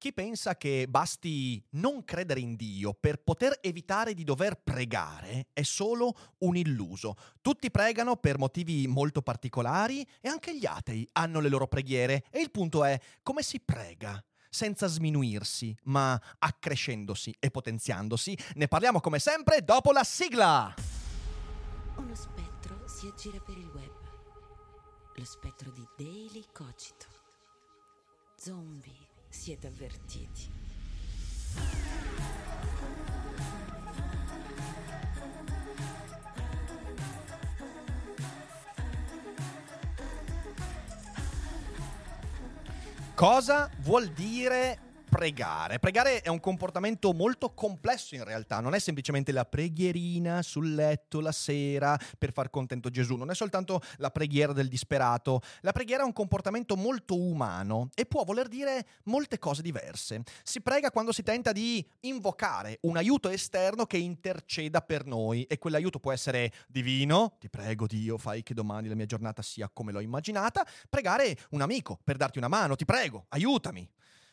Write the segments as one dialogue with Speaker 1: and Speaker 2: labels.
Speaker 1: Chi pensa che basti non credere in Dio per poter evitare di dover pregare è solo un illuso. Tutti pregano per motivi molto particolari e anche gli atei hanno le loro preghiere e il punto è come si prega senza sminuirsi, ma accrescendosi e potenziandosi. Ne parliamo come sempre dopo la sigla.
Speaker 2: Uno spettro si aggira per il web. Lo spettro di Daily Cogito. Zombie siete avvertiti.
Speaker 1: Cosa vuol dire pregare. Pregare è un comportamento molto complesso in realtà, non è semplicemente la preghierina sul letto la sera per far contento Gesù, non è soltanto la preghiera del disperato, la preghiera è un comportamento molto umano e può voler dire molte cose diverse. Si prega quando si tenta di invocare un aiuto esterno che interceda per noi e quell'aiuto può essere divino, ti prego Dio, fai che domani la mia giornata sia come l'ho immaginata, pregare un amico per darti una mano, ti prego, aiutami.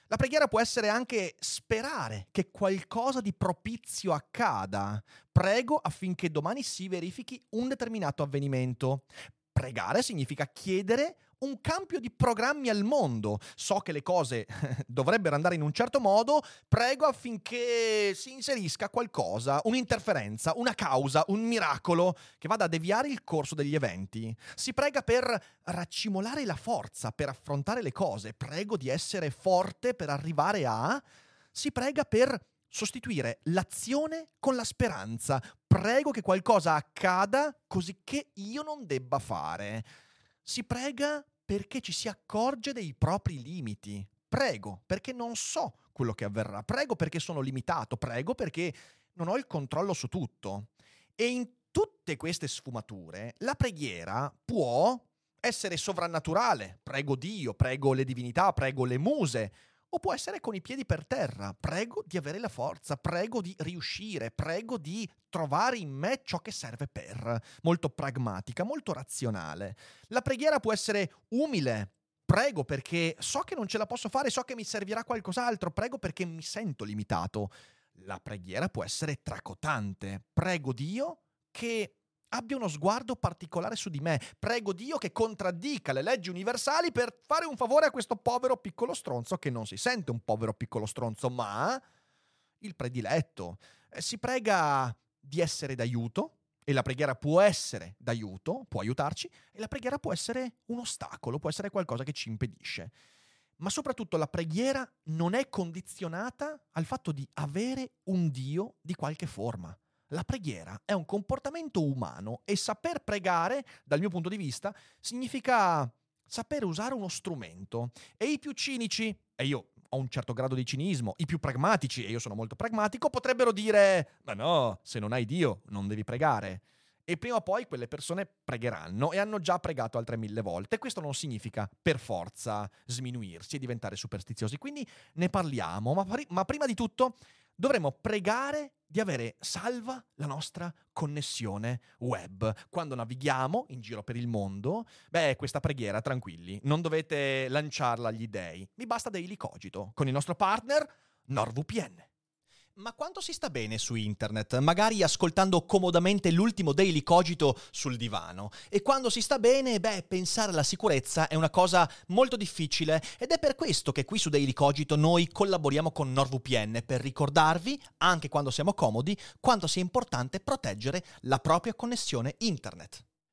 Speaker 1: La preghiera può essere anche sperare che qualcosa di propizio accada. Prego affinché domani si verifichi un determinato avvenimento. Pregare significa chiedere un cambio di programmi al mondo. So che le cose dovrebbero andare in un certo modo, prego affinché si inserisca qualcosa, un'interferenza, una causa, un miracolo che vada a deviare il corso degli eventi. Si prega per raccimolare la forza, per affrontare le cose. Prego di essere forte per arrivare a... Si prega per sostituire l'azione con la speranza. Prego che qualcosa accada così che io non debba fare. Si prega perché ci si accorge dei propri limiti. Prego perché non so quello che avverrà. Prego perché sono limitato. Prego perché non ho il controllo su tutto. E in tutte queste sfumature la preghiera può essere sovrannaturale. Prego Dio, prego le divinità, prego le muse o può essere con i piedi per terra. Prego di avere la forza, prego di riuscire, prego di trovare in me ciò che serve per. Molto pragmatica, molto razionale. La preghiera può essere umile. Prego perché so che non ce la posso fare, so che mi servirà qualcos'altro, prego perché mi sento limitato. La preghiera può essere tracotante. Prego Dio che abbia uno sguardo particolare su di me. Prego Dio che contraddica le leggi universali per fare un favore a questo povero piccolo stronzo che non si sente un povero piccolo stronzo, ma il prediletto. Eh, si prega di essere d'aiuto e la preghiera può essere d'aiuto, può aiutarci, e la preghiera può essere un ostacolo, può essere qualcosa che ci impedisce. Ma soprattutto la preghiera non è condizionata al fatto di avere un Dio di qualche forma. La preghiera è un comportamento umano e saper pregare, dal mio punto di vista, significa saper usare uno strumento. E i più cinici, e io ho un certo grado di cinismo, i più pragmatici, e io sono molto pragmatico, potrebbero dire, ma no, se non hai Dio non devi pregare. E prima o poi quelle persone pregheranno e hanno già pregato altre mille volte. Questo non significa per forza sminuirsi e diventare superstiziosi. Quindi ne parliamo, ma, pari- ma prima di tutto dovremmo pregare di avere salva la nostra connessione web. Quando navighiamo in giro per il mondo, beh, questa preghiera, tranquilli, non dovete lanciarla agli dei. Mi basta Daily Cogito, con il nostro partner NordVPN. Ma quanto si sta bene su internet? Magari ascoltando comodamente l'ultimo Daily Cogito sul divano. E quando si sta bene, beh, pensare alla sicurezza è una cosa molto difficile ed è per questo che qui su Daily Cogito noi collaboriamo con NordVPN per ricordarvi, anche quando siamo comodi, quanto sia importante proteggere la propria connessione internet.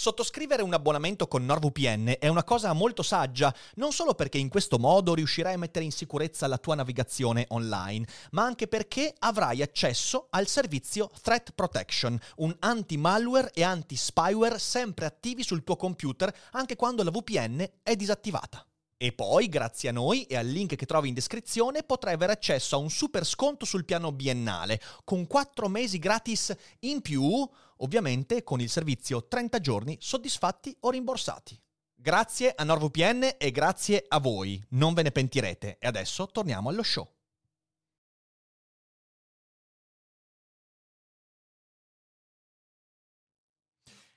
Speaker 1: Sottoscrivere un abbonamento con NordVPN è una cosa molto saggia, non solo perché in questo modo riuscirai a mettere in sicurezza la tua navigazione online, ma anche perché avrai accesso al servizio Threat Protection, un anti-malware e anti-spyware sempre attivi sul tuo computer anche quando la VPN è disattivata. E poi, grazie a noi e al link che trovi in descrizione, potrai avere accesso a un super sconto sul piano biennale, con 4 mesi gratis in più, ovviamente con il servizio 30 giorni soddisfatti o rimborsati. Grazie a NordVPN e grazie a voi, non ve ne pentirete. E adesso torniamo allo show.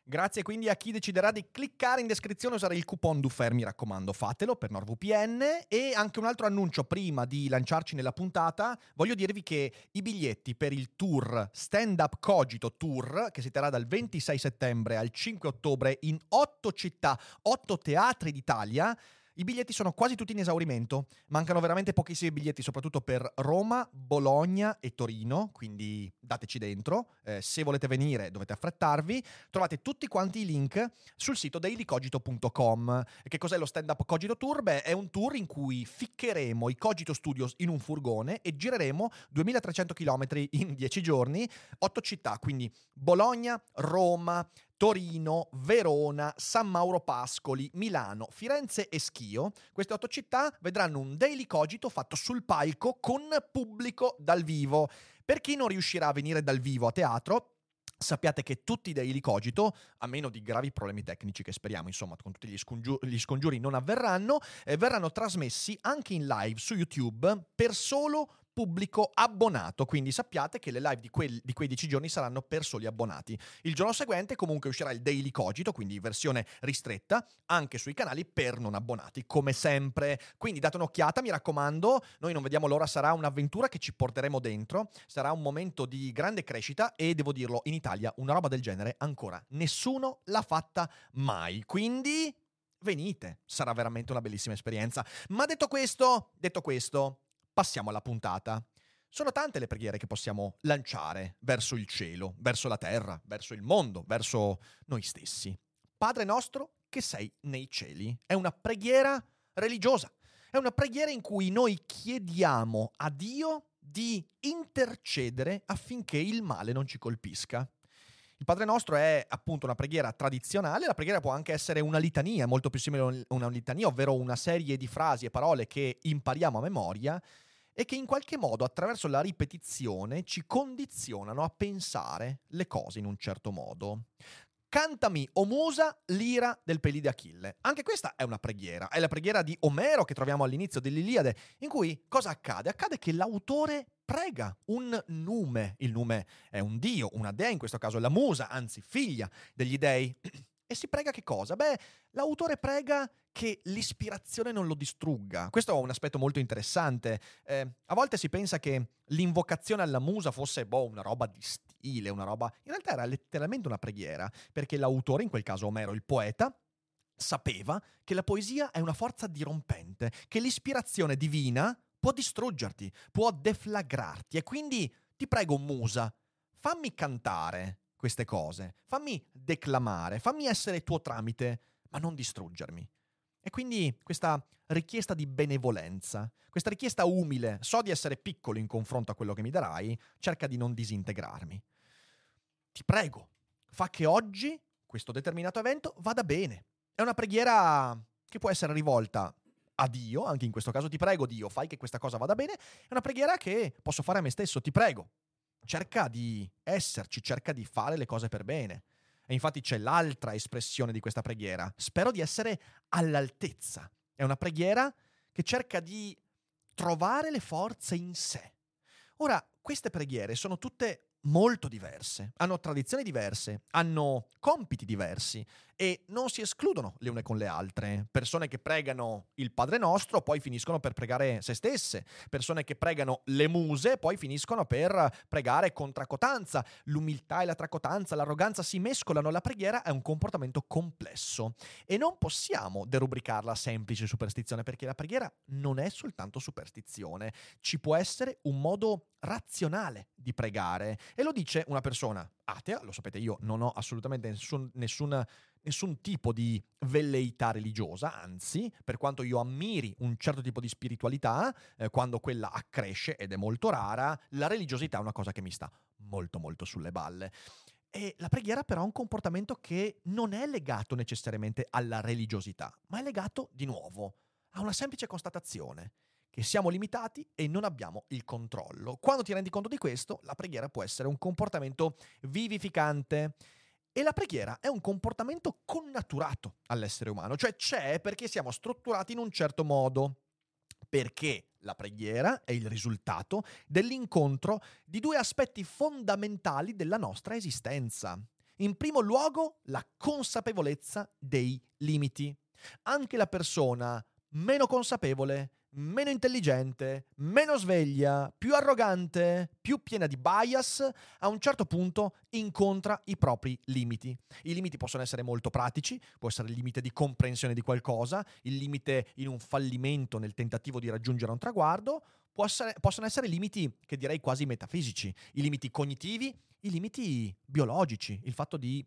Speaker 1: Grazie quindi a chi deciderà di cliccare in descrizione e usare il coupon DUFER, mi raccomando, fatelo per NordVPN. E anche un altro annuncio prima di lanciarci nella puntata, voglio dirvi che i biglietti per il tour Stand Up Cogito Tour, che si terrà dal 26 settembre al 5 ottobre in otto città, otto teatri d'Italia, i biglietti sono quasi tutti in esaurimento, mancano veramente pochissimi biglietti, soprattutto per Roma, Bologna e Torino, quindi dateci dentro. Eh, se volete venire dovete affrettarvi. Trovate tutti quanti i link sul sito dailycogito.com. Che cos'è lo Stand Up Cogito Tour? Beh, è un tour in cui ficcheremo i Cogito Studios in un furgone e gireremo 2300 km in 10 giorni, 8 città, quindi Bologna, Roma, Torino, Verona, San Mauro Pascoli, Milano, Firenze e Schio. Queste otto città vedranno un daily cogito fatto sul palco con pubblico dal vivo. Per chi non riuscirà a venire dal vivo a teatro, Sappiate che tutti i daily cogito, a meno di gravi problemi tecnici che speriamo, insomma, con tutti gli, scongiu- gli scongiuri non avverranno, eh, verranno trasmessi anche in live su YouTube per solo pubblico abbonato, quindi sappiate che le live di, quel, di, quei 10 giorni saranno per soli abbonati. Il giorno seguente comunque uscirà il Daily Cogito, quindi versione ristretta, anche sui canali per non abbonati, come sempre. Quindi date un'occhiata, mi raccomando, noi non vediamo l'ora, sarà un'avventura che ci porteremo dentro, sarà un momento di grande crescita e devo dirlo, in Italia una roba del genere ancora nessuno l'ha fatta mai. Quindi venite, sarà veramente una bellissima esperienza. Ma detto questo, detto questo, passiamo alla puntata. Sono tante le preghiere che possiamo lanciare verso il cielo, verso la terra, verso il mondo, verso noi stessi. Padre nostro che sei nei cieli. È una preghiera religiosa. È una preghiera in cui noi chiediamo a Dio di intercedere affinché il male non ci colpisca. Il Padre Nostro è appunto una preghiera tradizionale, la preghiera può anche essere una litania, molto più simile a una litania, ovvero una serie di frasi e parole che impariamo a memoria e che in qualche modo attraverso la ripetizione ci condizionano a pensare le cose in un certo modo. Cantami, o musa, l'ira del pelide Achille. Anche questa è una preghiera, è la preghiera di Omero che troviamo all'inizio dell'Iliade, in cui cosa accade? Accade che l'autore prega un nume, il nume è un dio, una dea, in questo caso la musa, anzi figlia degli dei, e si prega che cosa? Beh, l'autore prega che l'ispirazione non lo distrugga. Questo è un aspetto molto interessante. Eh, a volte si pensa che l'invocazione alla musa fosse boh, una roba di stile, una roba... In realtà era letteralmente una preghiera, perché l'autore, in quel caso Omero, il poeta, sapeva che la poesia è una forza dirompente, che l'ispirazione divina può distruggerti, può deflagrarti e quindi ti prego musa, fammi cantare queste cose, fammi declamare, fammi essere tuo tramite, ma non distruggermi. E quindi questa richiesta di benevolenza, questa richiesta umile, so di essere piccolo in confronto a quello che mi darai, cerca di non disintegrarmi. Ti prego, fa che oggi questo determinato evento vada bene. È una preghiera che può essere rivolta a Dio, anche in questo caso ti prego Dio, fai che questa cosa vada bene, è una preghiera che posso fare a me stesso, ti prego. Cerca di esserci, cerca di fare le cose per bene. E infatti c'è l'altra espressione di questa preghiera. Spero di essere all'altezza. È una preghiera che cerca di trovare le forze in sé. Ora, queste preghiere sono tutte molto diverse, hanno tradizioni diverse, hanno compiti diversi e non si escludono le une con le altre. Persone che pregano il Padre Nostro poi finiscono per pregare se stesse, persone che pregano le muse poi finiscono per pregare con tracotanza. L'umiltà e la tracotanza, l'arroganza si mescolano, la preghiera è un comportamento complesso e non possiamo derubricarla a semplice superstizione perché la preghiera non è soltanto superstizione, ci può essere un modo razionale di pregare e lo dice una persona atea, lo sapete io non ho assolutamente nessun, nessun, nessun tipo di velleità religiosa, anzi per quanto io ammiri un certo tipo di spiritualità, eh, quando quella accresce ed è molto rara, la religiosità è una cosa che mi sta molto molto sulle balle. E la preghiera però è un comportamento che non è legato necessariamente alla religiosità, ma è legato di nuovo a una semplice constatazione che siamo limitati e non abbiamo il controllo. Quando ti rendi conto di questo, la preghiera può essere un comportamento vivificante. E la preghiera è un comportamento connaturato all'essere umano, cioè c'è perché siamo strutturati in un certo modo, perché la preghiera è il risultato dell'incontro di due aspetti fondamentali della nostra esistenza. In primo luogo, la consapevolezza dei limiti. Anche la persona meno consapevole meno intelligente, meno sveglia, più arrogante, più piena di bias, a un certo punto incontra i propri limiti. I limiti possono essere molto pratici, può essere il limite di comprensione di qualcosa, il limite in un fallimento nel tentativo di raggiungere un traguardo, essere, possono essere limiti che direi quasi metafisici, i limiti cognitivi, i limiti biologici, il fatto di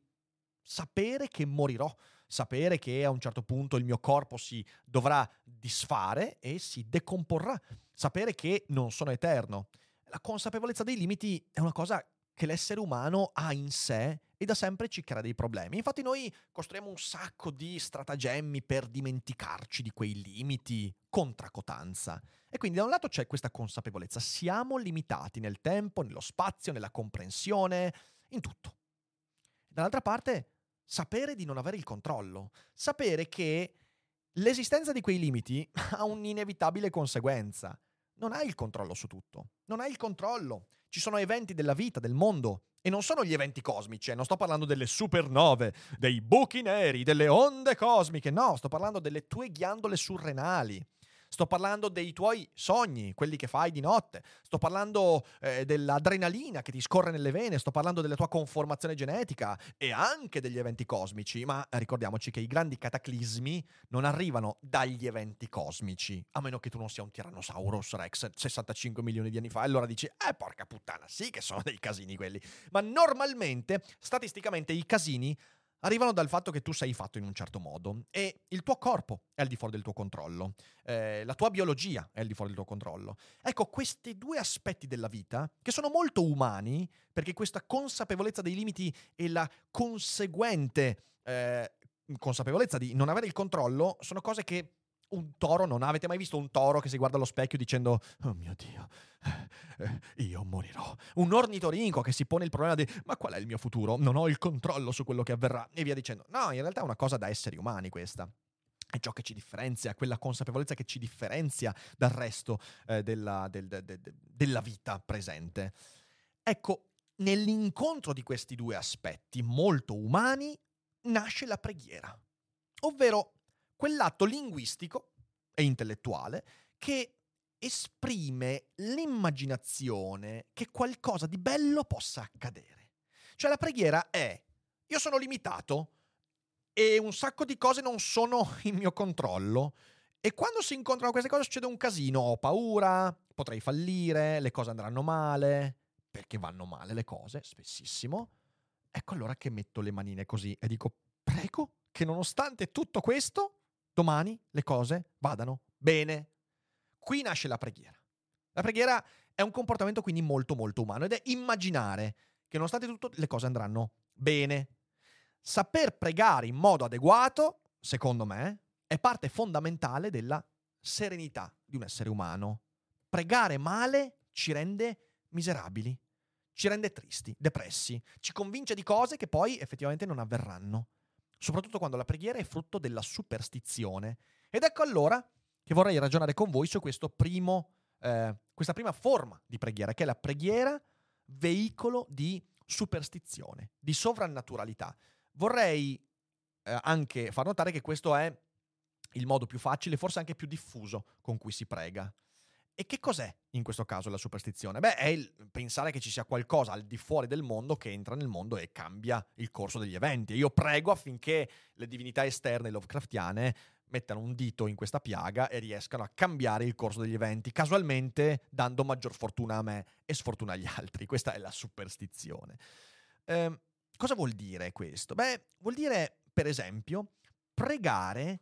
Speaker 1: sapere che morirò, sapere che a un certo punto il mio corpo si dovrà disfare e si decomporrà, sapere che non sono eterno. La consapevolezza dei limiti è una cosa che l'essere umano ha in sé e da sempre ci crea dei problemi. Infatti noi costruiamo un sacco di stratagemmi per dimenticarci di quei limiti con tracotanza. E quindi da un lato c'è questa consapevolezza, siamo limitati nel tempo, nello spazio, nella comprensione, in tutto. Dall'altra parte sapere di non avere il controllo, sapere che l'esistenza di quei limiti ha un'inevitabile conseguenza. Non hai il controllo su tutto, non hai il controllo. Ci sono eventi della vita, del mondo, e non sono gli eventi cosmici, eh. non sto parlando delle supernove, dei buchi neri, delle onde cosmiche, no, sto parlando delle tue ghiandole surrenali. Sto parlando dei tuoi sogni, quelli che fai di notte. Sto parlando eh, dell'adrenalina che ti scorre nelle vene. Sto parlando della tua conformazione genetica e anche degli eventi cosmici. Ma ricordiamoci che i grandi cataclismi non arrivano dagli eventi cosmici, a meno che tu non sia un Tyrannosaurus Rex 65 milioni di anni fa. Allora dici, eh porca puttana, sì che sono dei casini quelli. Ma normalmente, statisticamente, i casini arrivano dal fatto che tu sei fatto in un certo modo e il tuo corpo è al di fuori del tuo controllo, eh, la tua biologia è al di fuori del tuo controllo. Ecco, questi due aspetti della vita, che sono molto umani, perché questa consapevolezza dei limiti e la conseguente eh, consapevolezza di non avere il controllo, sono cose che un toro non. Avete mai visto un toro che si guarda allo specchio dicendo Oh mio Dio, eh, io morirò. Un ornitorinco che si pone il problema di ma qual è il mio futuro? Non ho il controllo su quello che avverrà e via dicendo. No, in realtà è una cosa da esseri umani questa. È ciò che ci differenzia, quella consapevolezza che ci differenzia dal resto eh, della, del, de, de, della vita presente. Ecco, nell'incontro di questi due aspetti molto umani nasce la preghiera, ovvero quell'atto linguistico e intellettuale che esprime l'immaginazione che qualcosa di bello possa accadere. Cioè la preghiera è, io sono limitato e un sacco di cose non sono in mio controllo e quando si incontrano queste cose succede un casino, ho paura, potrei fallire, le cose andranno male, perché vanno male le cose, spessissimo. Ecco allora che metto le manine così e dico, prego che nonostante tutto questo domani le cose vadano bene. Qui nasce la preghiera. La preghiera è un comportamento quindi molto molto umano ed è immaginare che nonostante tutto le cose andranno bene. Saper pregare in modo adeguato, secondo me, è parte fondamentale della serenità di un essere umano. Pregare male ci rende miserabili, ci rende tristi, depressi, ci convince di cose che poi effettivamente non avverranno soprattutto quando la preghiera è frutto della superstizione. Ed ecco allora che vorrei ragionare con voi su primo, eh, questa prima forma di preghiera, che è la preghiera veicolo di superstizione, di sovrannaturalità. Vorrei eh, anche far notare che questo è il modo più facile, forse anche più diffuso con cui si prega. E che cos'è in questo caso la superstizione? Beh, è il pensare che ci sia qualcosa al di fuori del mondo che entra nel mondo e cambia il corso degli eventi. Io prego affinché le divinità esterne Lovecraftiane mettano un dito in questa piaga e riescano a cambiare il corso degli eventi, casualmente dando maggior fortuna a me e sfortuna agli altri. Questa è la superstizione. Eh, cosa vuol dire questo? Beh, vuol dire, per esempio, pregare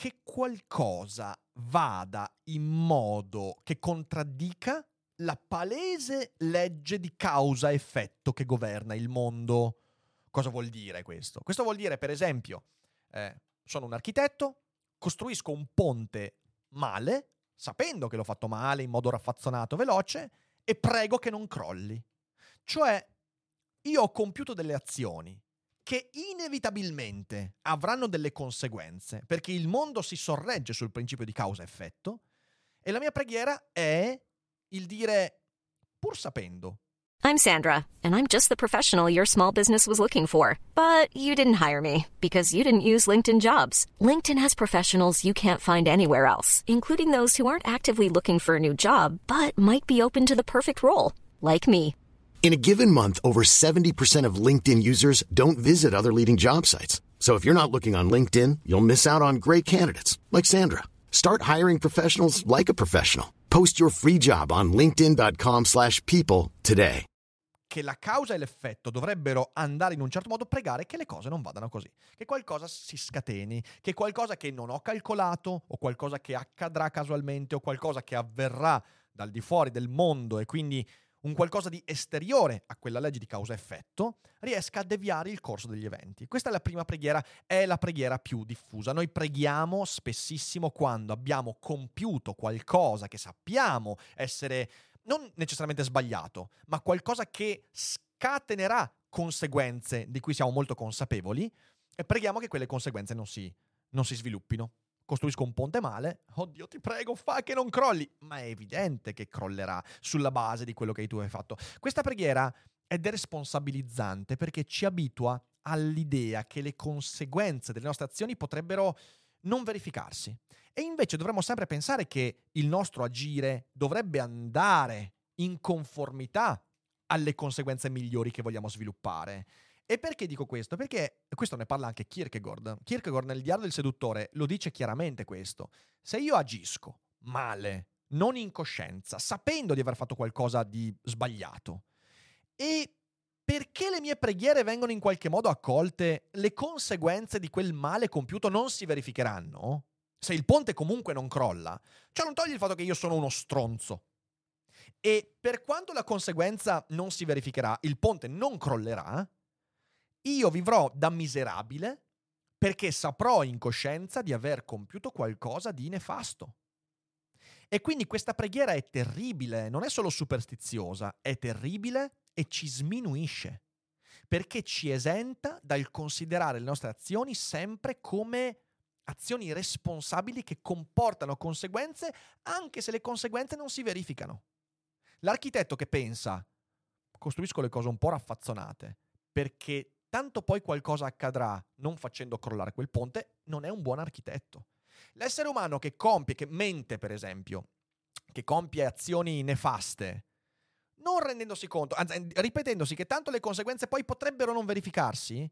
Speaker 1: che qualcosa vada in modo che contraddica la palese legge di causa-effetto che governa il mondo. Cosa vuol dire questo? Questo vuol dire, per esempio, eh, sono un architetto, costruisco un ponte male, sapendo che l'ho fatto male, in modo raffazzonato, veloce, e prego che non crolli. Cioè, io ho compiuto delle azioni che inevitabilmente avranno delle conseguenze, perché il mondo si sorregge sul principio di causa-effetto, e la mia preghiera è il dire, pur sapendo
Speaker 3: I'm Sandra, and I'm just the professional your small business was looking for. But you didn't hire me because you didn't use LinkedIn jobs. LinkedIn has professionals you can't find anywhere else, including those who aren't actively looking for a new job but might be open to the perfect role, like me.
Speaker 4: In a given month, over 70% of LinkedIn users don't visit other leading job sites. So if you're not looking on LinkedIn, you'll miss out on great candidates like Sandra. Start hiring professionals like a professional. Post your free job on linkedin.com/people today.
Speaker 1: che la causa e l'effetto dovrebbero andare in un certo modo, pregare che le cose non vadano così, che qualcosa si scateni, che qualcosa che non ho calcolato o qualcosa che accadrà casualmente o qualcosa che avverrà dal di fuori del mondo e quindi un qualcosa di esteriore a quella legge di causa-effetto, riesca a deviare il corso degli eventi. Questa è la prima preghiera, è la preghiera più diffusa. Noi preghiamo spessissimo quando abbiamo compiuto qualcosa che sappiamo essere non necessariamente sbagliato, ma qualcosa che scatenerà conseguenze di cui siamo molto consapevoli e preghiamo che quelle conseguenze non si, non si sviluppino. Costruisco un ponte male, oddio ti prego fa che non crolli, ma è evidente che crollerà sulla base di quello che tu hai fatto. Questa preghiera è deresponsabilizzante perché ci abitua all'idea che le conseguenze delle nostre azioni potrebbero non verificarsi. E invece dovremmo sempre pensare che il nostro agire dovrebbe andare in conformità alle conseguenze migliori che vogliamo sviluppare. E perché dico questo? Perché questo ne parla anche Kierkegaard. Kierkegaard nel diario del seduttore lo dice chiaramente questo. Se io agisco male, non in coscienza, sapendo di aver fatto qualcosa di sbagliato, e perché le mie preghiere vengono in qualche modo accolte, le conseguenze di quel male compiuto non si verificheranno, se il ponte comunque non crolla, ciò non toglie il fatto che io sono uno stronzo. E per quanto la conseguenza non si verificherà, il ponte non crollerà, io vivrò da miserabile perché saprò in coscienza di aver compiuto qualcosa di nefasto. E quindi questa preghiera è terribile, non è solo superstiziosa, è terribile e ci sminuisce, perché ci esenta dal considerare le nostre azioni sempre come azioni responsabili che comportano conseguenze anche se le conseguenze non si verificano. L'architetto che pensa costruisco le cose un po' raffazzonate perché tanto poi qualcosa accadrà non facendo crollare quel ponte, non è un buon architetto. L'essere umano che compie, che mente per esempio, che compie azioni nefaste, non rendendosi conto, anzi ripetendosi che tanto le conseguenze poi potrebbero non verificarsi,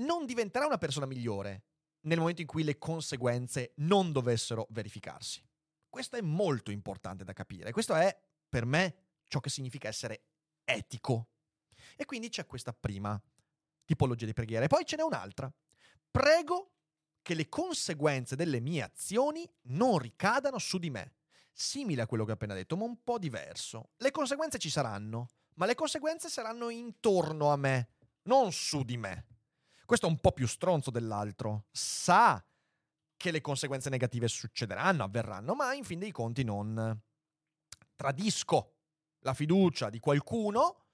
Speaker 1: non diventerà una persona migliore, nel momento in cui le conseguenze non dovessero verificarsi. Questo è molto importante da capire. Questo è, per me, ciò che significa essere etico. E quindi c'è questa prima tipologia di preghiera. E poi ce n'è un'altra. Prego che le conseguenze delle mie azioni non ricadano su di me. Simile a quello che ho appena detto, ma un po' diverso. Le conseguenze ci saranno, ma le conseguenze saranno intorno a me, non su di me. Questo è un po' più stronzo dell'altro. Sa che le conseguenze negative succederanno, avverranno, ma in fin dei conti non tradisco la fiducia di qualcuno,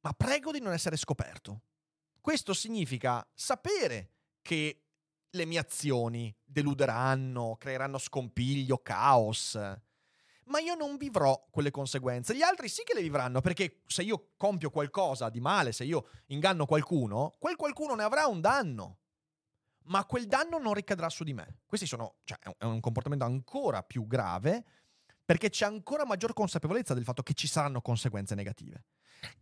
Speaker 1: ma prego di non essere scoperto. Questo significa sapere che le mie azioni deluderanno, creeranno scompiglio, caos, ma io non vivrò quelle conseguenze. Gli altri sì che le vivranno, perché se io compio qualcosa di male, se io inganno qualcuno, quel qualcuno ne avrà un danno. Ma quel danno non ricadrà su di me. Questo cioè, è un comportamento ancora più grave perché c'è ancora maggior consapevolezza del fatto che ci saranno conseguenze negative.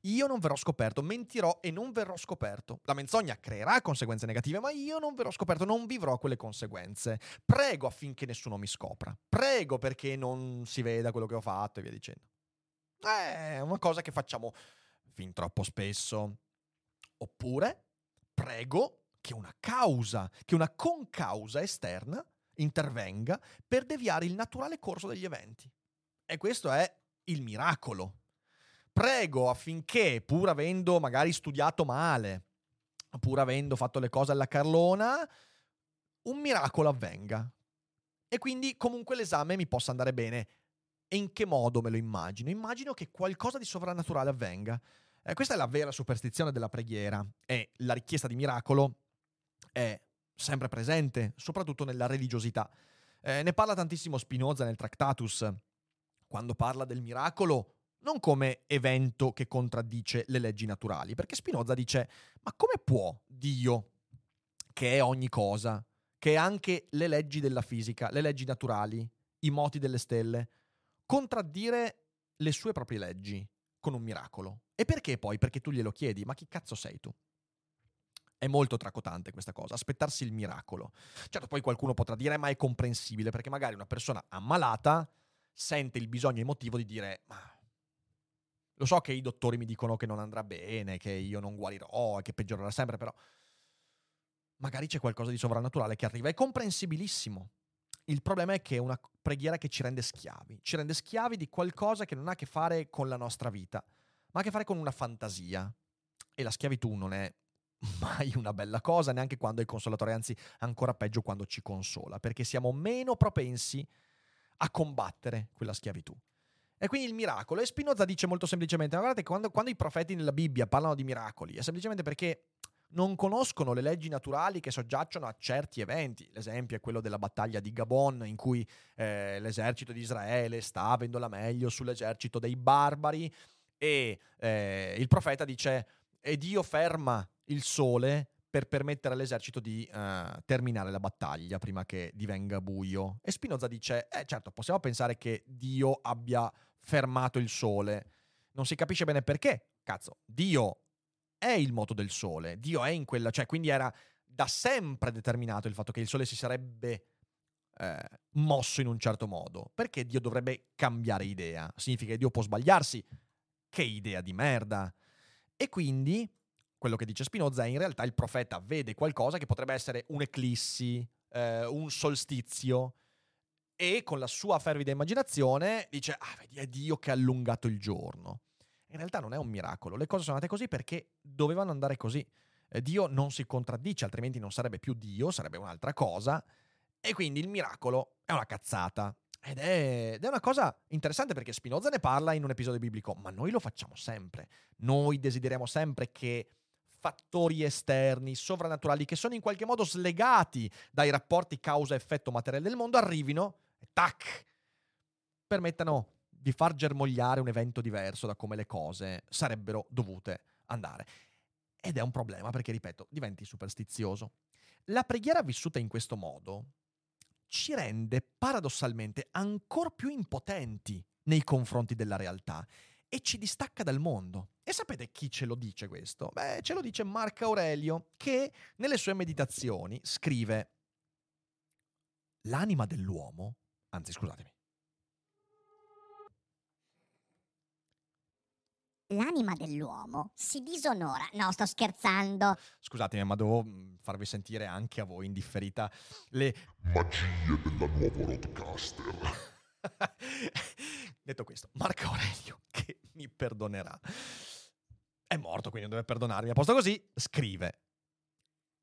Speaker 1: Io non verrò scoperto, mentirò e non verrò scoperto. La menzogna creerà conseguenze negative, ma io non verrò scoperto, non vivrò quelle conseguenze. Prego affinché nessuno mi scopra. Prego perché non si veda quello che ho fatto e via dicendo. È una cosa che facciamo fin troppo spesso. Oppure prego che una causa, che una concausa esterna intervenga per deviare il naturale corso degli eventi. E questo è il miracolo prego affinché, pur avendo magari studiato male, pur avendo fatto le cose alla Carlona, un miracolo avvenga. E quindi comunque l'esame mi possa andare bene. E in che modo me lo immagino? Immagino che qualcosa di sovrannaturale avvenga. Eh, questa è la vera superstizione della preghiera e la richiesta di miracolo è sempre presente, soprattutto nella religiosità. Eh, ne parla tantissimo Spinoza nel Tractatus, quando parla del miracolo non come evento che contraddice le leggi naturali, perché Spinoza dice, ma come può Dio, che è ogni cosa, che è anche le leggi della fisica, le leggi naturali, i moti delle stelle, contraddire le sue proprie leggi con un miracolo? E perché poi? Perché tu glielo chiedi, ma chi cazzo sei tu? È molto tracotante questa cosa, aspettarsi il miracolo. Certo, poi qualcuno potrà dire, ma è comprensibile, perché magari una persona ammalata sente il bisogno emotivo di dire, ma lo so che i dottori mi dicono che non andrà bene, che io non guarirò, che peggiorerà sempre, però magari c'è qualcosa di sovrannaturale che arriva. È comprensibilissimo. Il problema è che è una preghiera che ci rende schiavi, ci rende schiavi di qualcosa che non ha a che fare con la nostra vita, ma ha a che fare con una fantasia. E la schiavitù non è mai una bella cosa, neanche quando è consolatoria, anzi ancora peggio quando ci consola, perché siamo meno propensi a combattere quella schiavitù. E quindi il miracolo. E Spinoza dice molto semplicemente: guardate, quando, quando i profeti nella Bibbia parlano di miracoli, è semplicemente perché non conoscono le leggi naturali che soggiacciono a certi eventi. L'esempio è quello della battaglia di Gabon, in cui eh, l'esercito di Israele sta avendo la meglio sull'esercito dei barbari e eh, il profeta dice e Dio ferma il sole per permettere all'esercito di uh, terminare la battaglia prima che divenga buio. E Spinoza dice, eh certo, possiamo pensare che Dio abbia fermato il sole. Non si capisce bene perché. Cazzo, Dio è il moto del sole, Dio è in quella, cioè quindi era da sempre determinato il fatto che il sole si sarebbe eh, mosso in un certo modo. Perché Dio dovrebbe cambiare idea? Significa che Dio può sbagliarsi? Che idea di merda! E quindi quello che dice Spinoza è in realtà il profeta vede qualcosa che potrebbe essere un'eclissi, eh, un solstizio, e con la sua fervida immaginazione dice, ah, vedi, è Dio che ha allungato il giorno. In realtà non è un miracolo, le cose sono andate così perché dovevano andare così. Eh, Dio non si contraddice, altrimenti non sarebbe più Dio, sarebbe un'altra cosa, e quindi il miracolo è una cazzata. Ed è, ed è, una cosa interessante perché Spinoza ne parla in un episodio biblico, ma noi lo facciamo sempre. Noi desideriamo sempre che fattori esterni, sovrannaturali, che sono in qualche modo slegati dai rapporti causa-effetto materiale del mondo, arrivino e tac, permettano di far germogliare un evento diverso da come le cose sarebbero dovute andare. Ed è un problema perché, ripeto, diventi superstizioso. La preghiera vissuta in questo modo ci rende paradossalmente ancora più impotenti nei confronti della realtà e ci distacca dal mondo. E sapete chi ce lo dice questo? Beh, ce lo dice Marco Aurelio, che nelle sue meditazioni scrive L'anima dell'uomo, anzi scusatemi.
Speaker 5: L'anima dell'uomo si disonora. No, sto scherzando.
Speaker 1: Scusatemi, ma devo mm, farvi sentire anche a voi indifferita le
Speaker 6: magie della nuova roadcaster.
Speaker 1: Detto questo, Marco Aurelio, che mi perdonerà, è morto, quindi non deve perdonarmi. A posto così, scrive: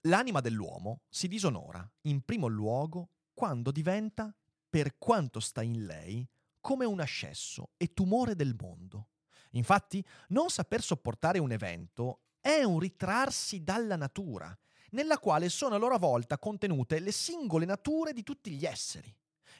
Speaker 1: L'anima dell'uomo si disonora, in primo luogo, quando diventa, per quanto sta in lei, come un ascesso e tumore del mondo. Infatti, non saper sopportare un evento è un ritrarsi dalla natura, nella quale sono a loro volta contenute le singole nature di tutti gli esseri.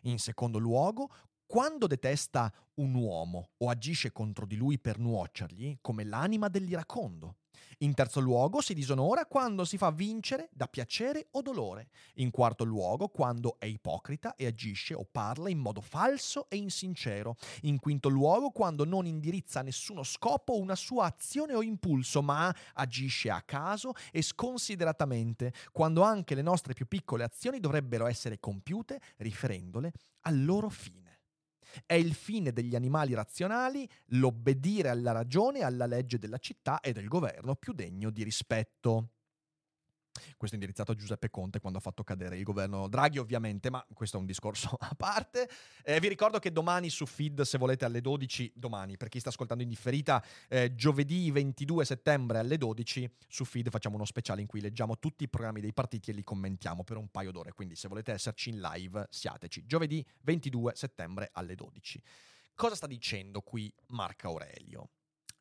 Speaker 1: In secondo luogo, quando detesta un uomo o agisce contro di lui per nuocergli, come l'anima dell'iracondo. In terzo luogo si disonora quando si fa vincere da piacere o dolore. In quarto luogo quando è ipocrita e agisce o parla in modo falso e insincero. In quinto luogo quando non indirizza a nessuno scopo una sua azione o impulso, ma agisce a caso e sconsideratamente, quando anche le nostre più piccole azioni dovrebbero essere compiute riferendole al loro fine. È il fine degli animali razionali l'obbedire alla ragione alla legge della città e del governo più degno di rispetto. Questo è indirizzato a Giuseppe Conte quando ha fatto cadere il governo Draghi, ovviamente, ma questo è un discorso a parte. Eh, vi ricordo che domani su feed, se volete, alle 12, domani, per chi sta ascoltando in differita, eh, giovedì 22 settembre alle 12, su feed facciamo uno speciale in cui leggiamo tutti i programmi dei partiti e li commentiamo per un paio d'ore. Quindi, se volete esserci in live, siateci. Giovedì 22 settembre alle 12. Cosa sta dicendo qui Marco Aurelio?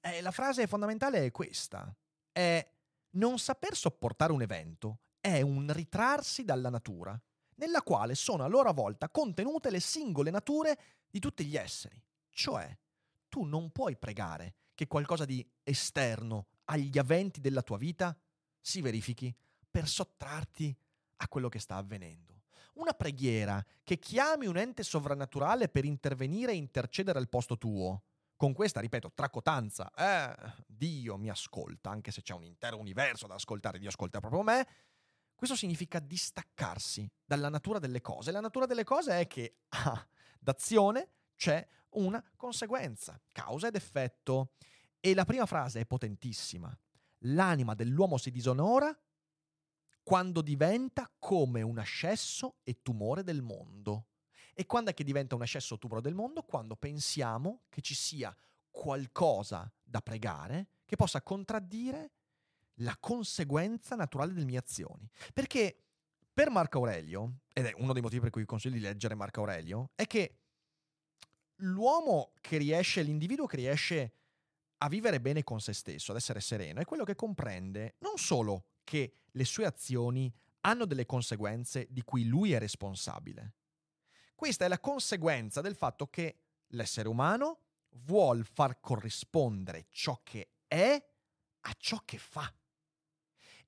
Speaker 1: Eh, la frase fondamentale è questa. È non saper sopportare un evento è un ritrarsi dalla natura, nella quale sono a loro volta contenute le singole nature di tutti gli esseri. Cioè, tu non puoi pregare che qualcosa di esterno agli eventi della tua vita si verifichi per sottrarti a quello che sta avvenendo. Una preghiera che chiami un ente sovrannaturale per intervenire e intercedere al posto tuo, con questa, ripeto, tracotanza, eh, Dio mi ascolta, anche se c'è un intero universo da ascoltare, Dio ascolta proprio me, questo significa distaccarsi dalla natura delle cose. La natura delle cose è che ah, d'azione c'è una conseguenza, causa ed effetto. E la prima frase è potentissima. L'anima dell'uomo si disonora quando diventa come un ascesso e tumore del mondo. E quando è che diventa un eccesso tumoro del mondo? Quando pensiamo che ci sia qualcosa da pregare che possa contraddire la conseguenza naturale delle mie azioni. Perché per Marco Aurelio, ed è uno dei motivi per cui consiglio di leggere Marco Aurelio, è che l'uomo che riesce, l'individuo che riesce a vivere bene con se stesso, ad essere sereno, è quello che comprende non solo che le sue azioni hanno delle conseguenze di cui lui è responsabile, questa è la conseguenza del fatto che l'essere umano vuol far corrispondere ciò che è a ciò che fa.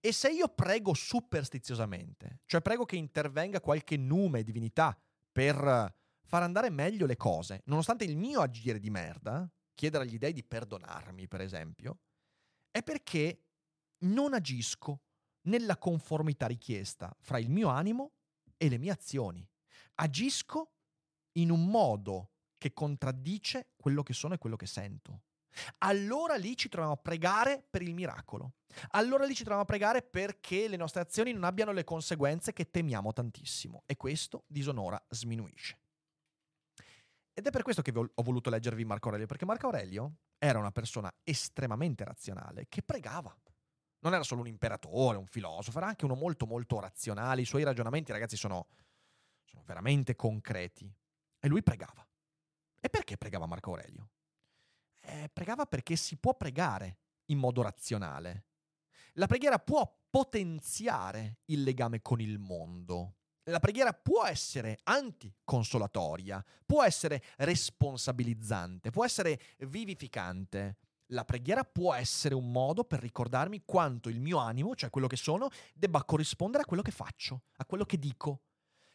Speaker 1: E se io prego superstiziosamente, cioè prego che intervenga qualche nume, divinità, per far andare meglio le cose, nonostante il mio agire di merda, chiedere agli dei di perdonarmi, per esempio, è perché non agisco nella conformità richiesta fra il mio animo e le mie azioni agisco in un modo che contraddice quello che sono e quello che sento. Allora lì ci troviamo a pregare per il miracolo. Allora lì ci troviamo a pregare perché le nostre azioni non abbiano le conseguenze che temiamo tantissimo. E questo disonora, sminuisce. Ed è per questo che ho voluto leggervi Marco Aurelio, perché Marco Aurelio era una persona estremamente razionale che pregava. Non era solo un imperatore, un filosofo, era anche uno molto molto razionale. I suoi ragionamenti, ragazzi, sono sono veramente concreti. E lui pregava. E perché pregava Marco Aurelio? Eh, pregava perché si può pregare in modo razionale. La preghiera può potenziare il legame con il mondo. La preghiera può essere anticonsolatoria, può essere responsabilizzante, può essere vivificante. La preghiera può essere un modo per ricordarmi quanto il mio animo, cioè quello che sono, debba corrispondere a quello che faccio, a quello che dico,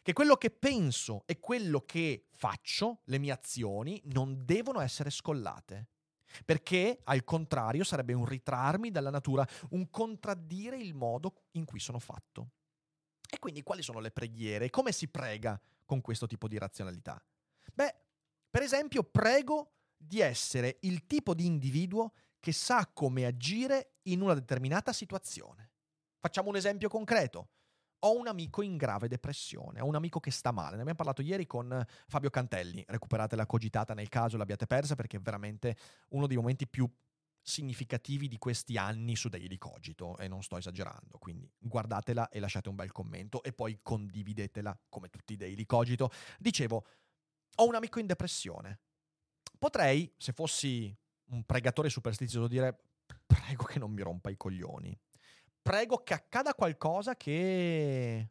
Speaker 1: che quello che penso e quello che faccio, le mie azioni, non devono essere scollate. Perché al contrario sarebbe un ritrarmi dalla natura, un contraddire il modo in cui sono fatto. E quindi quali sono le preghiere? Come si prega con questo tipo di razionalità? Beh, per esempio, prego di essere il tipo di individuo che sa come agire in una determinata situazione. Facciamo un esempio concreto. Ho un amico in grave depressione, ho un amico che sta male. Ne abbiamo parlato ieri con Fabio Cantelli. Recuperate la cogitata nel caso l'abbiate persa perché è veramente uno dei momenti più significativi di questi anni su Daily Cogito e non sto esagerando, quindi guardatela e lasciate un bel commento e poi condividetela come tutti i Daily Cogito. Dicevo, ho un amico in depressione. Potrei, se fossi un pregatore superstizioso, dire prego che non mi rompa i coglioni prego che accada qualcosa che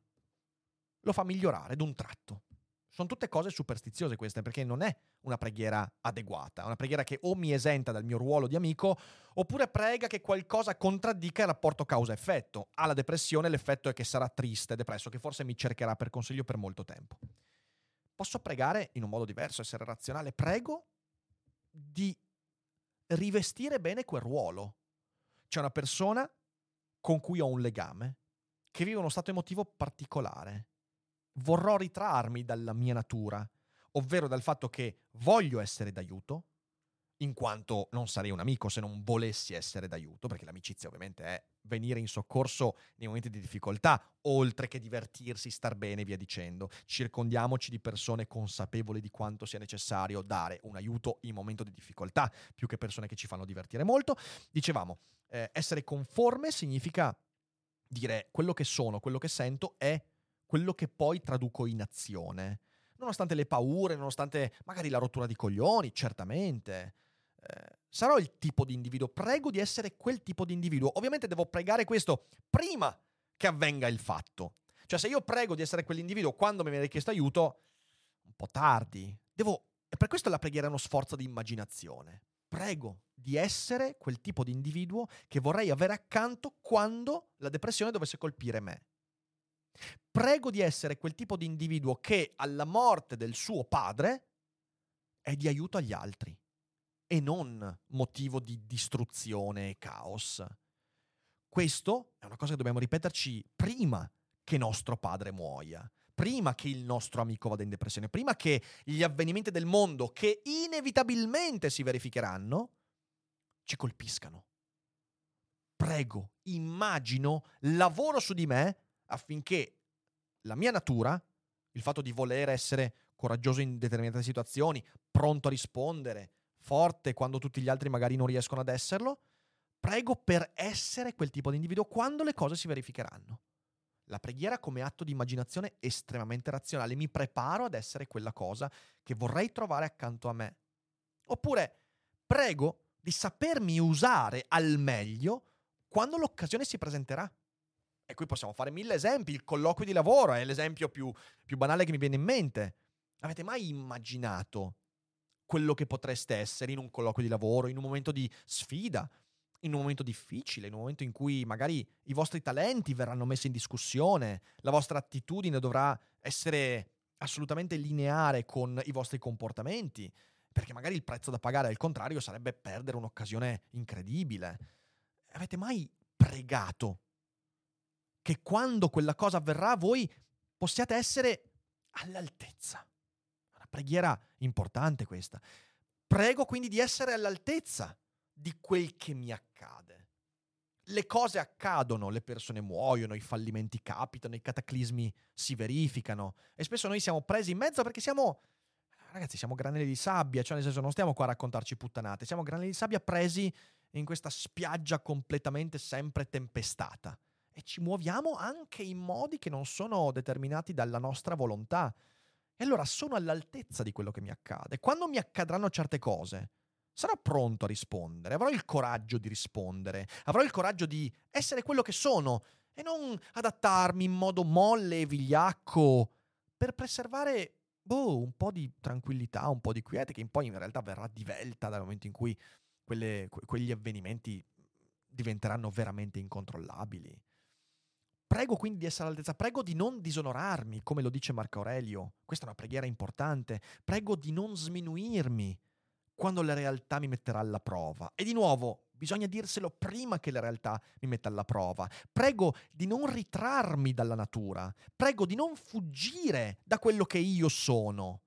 Speaker 1: lo fa migliorare d'un tratto. Sono tutte cose superstiziose queste, perché non è una preghiera adeguata, è una preghiera che o mi esenta dal mio ruolo di amico, oppure prega che qualcosa contraddica il rapporto causa-effetto. Alla depressione l'effetto è che sarà triste, depresso, che forse mi cercherà per consiglio per molto tempo. Posso pregare in un modo diverso, essere razionale. Prego di rivestire bene quel ruolo. C'è una persona con cui ho un legame, che vive uno stato emotivo particolare. Vorrò ritrarmi dalla mia natura, ovvero dal fatto che voglio essere d'aiuto, in quanto non sarei un amico se non volessi essere d'aiuto, perché l'amicizia ovviamente è venire in soccorso nei momenti di difficoltà, oltre che divertirsi, star bene e via dicendo. Circondiamoci di persone consapevoli di quanto sia necessario dare un aiuto in momento di difficoltà, più che persone che ci fanno divertire molto. Dicevamo, eh, essere conforme significa dire quello che sono, quello che sento è quello che poi traduco in azione. Nonostante le paure, nonostante magari la rottura di coglioni, certamente. Sarò il tipo di individuo, prego di essere quel tipo di individuo. Ovviamente devo pregare questo prima che avvenga il fatto. Cioè se io prego di essere quell'individuo quando mi viene chiesto aiuto, un po' tardi. Devo... E per questo la preghiera è uno sforzo di immaginazione. Prego di essere quel tipo di individuo che vorrei avere accanto quando la depressione dovesse colpire me. Prego di essere quel tipo di individuo che alla morte del suo padre è di aiuto agli altri e non motivo di distruzione e caos. Questo è una cosa che dobbiamo ripeterci prima che nostro padre muoia, prima che il nostro amico vada in depressione, prima che gli avvenimenti del mondo che inevitabilmente si verificheranno ci colpiscano. Prego, immagino, lavoro su di me affinché la mia natura, il fatto di voler essere coraggioso in determinate situazioni, pronto a rispondere, forte quando tutti gli altri magari non riescono ad esserlo, prego per essere quel tipo di individuo quando le cose si verificheranno. La preghiera come atto di immaginazione estremamente razionale, mi preparo ad essere quella cosa che vorrei trovare accanto a me. Oppure prego di sapermi usare al meglio quando l'occasione si presenterà. E qui possiamo fare mille esempi. Il colloquio di lavoro è l'esempio più, più banale che mi viene in mente. Avete mai immaginato quello che potreste essere in un colloquio di lavoro, in un momento di sfida, in un momento difficile, in un momento in cui magari i vostri talenti verranno messi in discussione, la vostra attitudine dovrà essere assolutamente lineare con i vostri comportamenti, perché magari il prezzo da pagare al contrario sarebbe perdere un'occasione incredibile. Avete mai pregato che quando quella cosa avverrà voi possiate essere all'altezza. Preghiera importante questa. Prego quindi di essere all'altezza di quel che mi accade. Le cose accadono, le persone muoiono, i fallimenti capitano, i cataclismi si verificano e spesso noi siamo presi in mezzo perché siamo ragazzi, siamo granelli di sabbia, cioè nel senso non stiamo qua a raccontarci puttanate, siamo granelli di sabbia presi in questa spiaggia completamente sempre tempestata e ci muoviamo anche in modi che non sono determinati dalla nostra volontà. E allora sono all'altezza di quello che mi accade. Quando mi accadranno certe cose, sarò pronto a rispondere, avrò il coraggio di rispondere, avrò il coraggio di essere quello che sono e non adattarmi in modo molle e vigliacco per preservare boh, un po' di tranquillità, un po' di quiete che poi in realtà verrà divelta dal momento in cui quelle, que- quegli avvenimenti diventeranno veramente incontrollabili. Prego quindi di essere all'altezza, prego di non disonorarmi, come lo dice Marco Aurelio. Questa è una preghiera importante. Prego di non sminuirmi quando la realtà mi metterà alla prova. E di nuovo, bisogna dirselo prima che la realtà mi metta alla prova. Prego di non ritrarmi dalla natura. Prego di non fuggire da quello che io sono.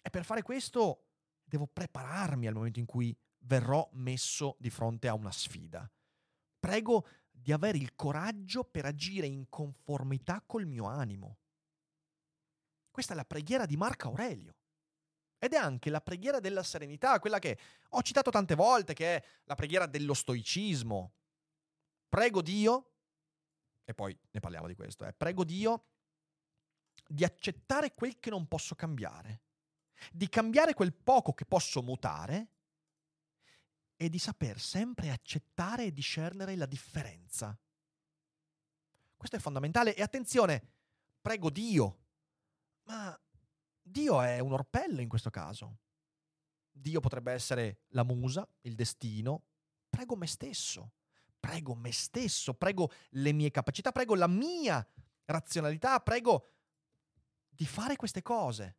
Speaker 1: E per fare questo devo prepararmi al momento in cui verrò messo di fronte a una sfida. Prego di avere il coraggio per agire in conformità col mio animo. Questa è la preghiera di Marco Aurelio. Ed è anche la preghiera della serenità, quella che ho citato tante volte, che è la preghiera dello stoicismo. Prego Dio, e poi ne parliamo di questo, eh, prego Dio di accettare quel che non posso cambiare, di cambiare quel poco che posso mutare e di saper sempre accettare e discernere la differenza. Questo è fondamentale. E attenzione, prego Dio, ma Dio è un orpello in questo caso. Dio potrebbe essere la musa, il destino. Prego me stesso, prego me stesso, prego le mie capacità, prego la mia razionalità, prego di fare queste cose,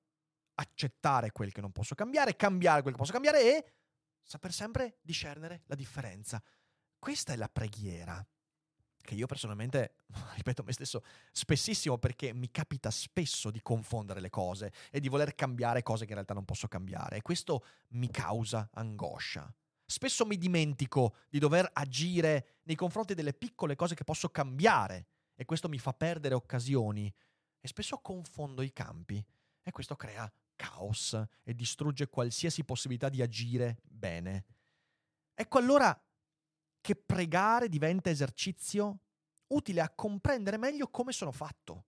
Speaker 1: accettare quel che non posso cambiare, cambiare quel che posso cambiare e saper sempre discernere la differenza. Questa è la preghiera che io personalmente, ripeto a me stesso, spessissimo perché mi capita spesso di confondere le cose e di voler cambiare cose che in realtà non posso cambiare e questo mi causa angoscia. Spesso mi dimentico di dover agire nei confronti delle piccole cose che posso cambiare e questo mi fa perdere occasioni e spesso confondo i campi e questo crea caos e distrugge qualsiasi possibilità di agire bene. Ecco allora che pregare diventa esercizio utile a comprendere meglio come sono fatto.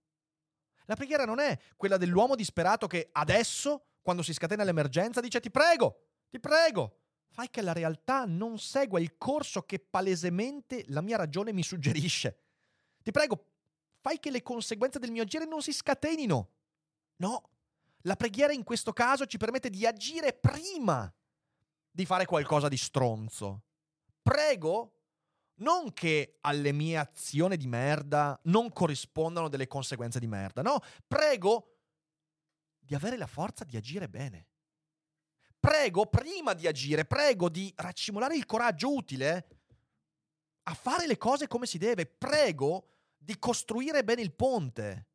Speaker 1: La preghiera non è quella dell'uomo disperato che adesso, quando si scatena l'emergenza, dice ti prego, ti prego. Fai che la realtà non segua il corso che palesemente la mia ragione mi suggerisce. Ti prego, fai che le conseguenze del mio agire non si scatenino. No, la preghiera in questo caso ci permette di agire prima di fare qualcosa di stronzo prego non che alle mie azioni di merda non corrispondano delle conseguenze di merda, no, prego di avere la forza di agire bene. Prego, prima di agire, prego di raccimolare il coraggio utile a fare le cose come si deve. Prego di costruire bene il ponte.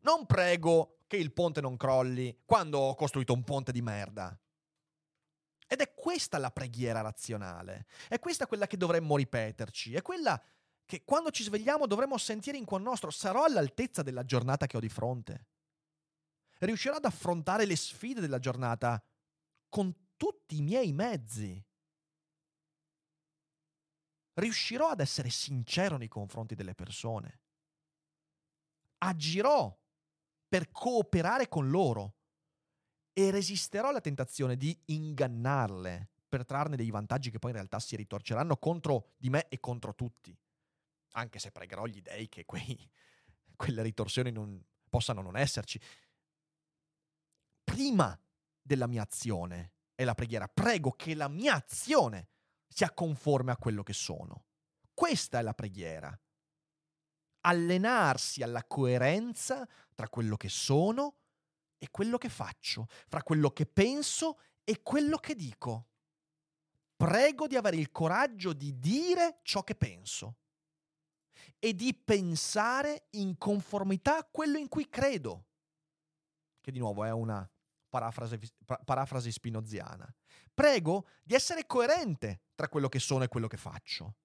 Speaker 1: Non prego che il ponte non crolli quando ho costruito un ponte di merda. Ed è questa la preghiera razionale, è questa quella che dovremmo ripeterci, è quella che quando ci svegliamo dovremmo sentire in cuor nostro, sarò all'altezza della giornata che ho di fronte. Riuscirò ad affrontare le sfide della giornata con tutti i miei mezzi. Riuscirò ad essere sincero nei confronti delle persone. Agirò per cooperare con loro e resisterò alla tentazione di ingannarle per trarne dei vantaggi che poi in realtà si ritorceranno contro di me e contro tutti. Anche se pregherò gli dei che quei, quelle ritorsioni non, possano non esserci. Prima della mia azione è la preghiera. Prego che la mia azione sia conforme a quello che sono. Questa è la preghiera. Allenarsi alla coerenza tra quello che sono e quello che faccio, fra quello che penso e quello che dico. Prego di avere il coraggio di dire ciò che penso e di pensare in conformità a quello in cui credo, che di nuovo è una parafrasi, parafrasi spinoziana. Prego di essere coerente tra quello che sono e quello che faccio.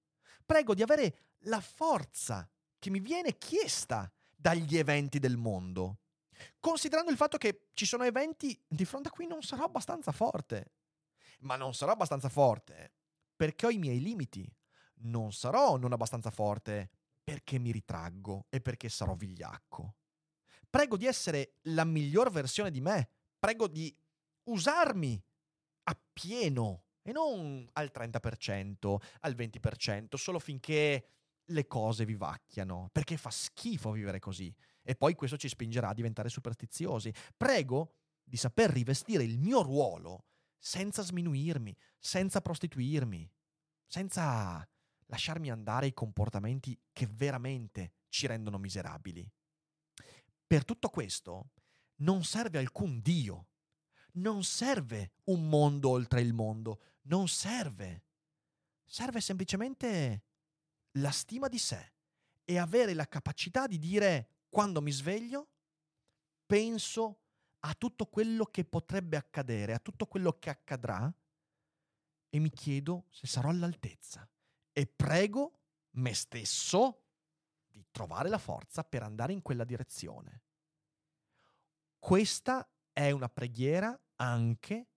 Speaker 1: Prego di avere la forza che mi viene chiesta dagli eventi del mondo Considerando il fatto che ci sono eventi di fronte a cui non sarò abbastanza forte. Ma non sarò abbastanza forte perché ho i miei limiti. Non sarò non abbastanza forte perché mi ritraggo e perché sarò vigliacco. Prego di essere la miglior versione di me. Prego di usarmi appieno e non al 30%, al 20%, solo finché le cose vivacchiano, perché fa schifo vivere così e poi questo ci spingerà a diventare superstiziosi. Prego di saper rivestire il mio ruolo senza sminuirmi, senza prostituirmi, senza lasciarmi andare ai comportamenti che veramente ci rendono miserabili. Per tutto questo non serve alcun Dio, non serve un mondo oltre il mondo, non serve. Serve semplicemente la stima di sé e avere la capacità di dire quando mi sveglio, penso a tutto quello che potrebbe accadere, a tutto quello che accadrà e mi chiedo se sarò all'altezza e prego me stesso di trovare la forza per andare in quella direzione. Questa è una preghiera anche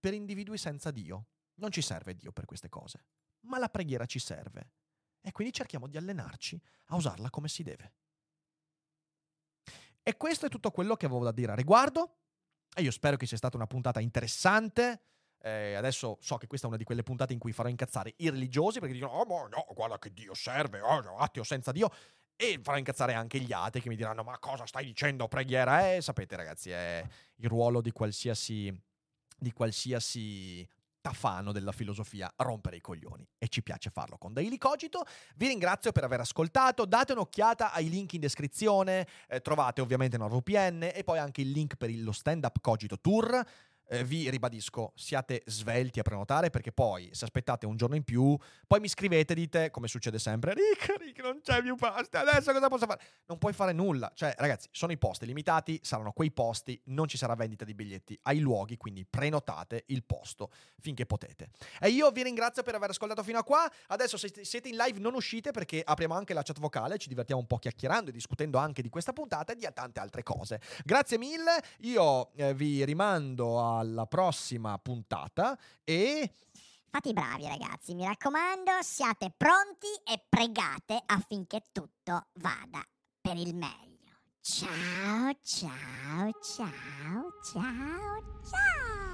Speaker 1: per individui senza Dio. Non ci serve Dio per queste cose, ma la preghiera ci serve. E quindi cerchiamo di allenarci a usarla come si deve. E questo è tutto quello che avevo da dire a riguardo. E io spero che sia stata una puntata interessante. Eh, adesso so che questa è una di quelle puntate in cui farò incazzare i religiosi perché dicono: Oh, no, guarda che Dio serve, oh, no, atteo senza Dio. e farò incazzare anche gli atei che mi diranno ma cosa stai dicendo preghiera? Eh, sapete ragazzi, è il ruolo di qualsiasi, di qualsiasi tafano della filosofia rompere i coglioni. E ci piace farlo con Daily Cogito. Vi ringrazio per aver ascoltato, date un'occhiata ai link in descrizione, eh, trovate ovviamente NordVPN e poi anche il link per lo stand up Cogito Tour eh, vi ribadisco, siate svelti a prenotare perché poi se aspettate un giorno in più, poi mi scrivete dite, come succede sempre, Rick, Rick, non c'è più posti, adesso cosa posso fare? Non puoi fare nulla, cioè ragazzi, sono i posti limitati, saranno quei posti, non ci sarà vendita di biglietti ai luoghi, quindi prenotate il posto finché potete. E io vi ringrazio per aver ascoltato fino a qua, adesso se siete in live non uscite perché apriamo anche la chat vocale, ci divertiamo un po' chiacchierando e discutendo anche di questa puntata e di tante altre cose. Grazie mille, io eh, vi rimando a alla prossima puntata e...
Speaker 5: Fate i bravi ragazzi, mi raccomando, siate pronti e pregate affinché tutto vada per il meglio. Ciao, ciao, ciao, ciao, ciao.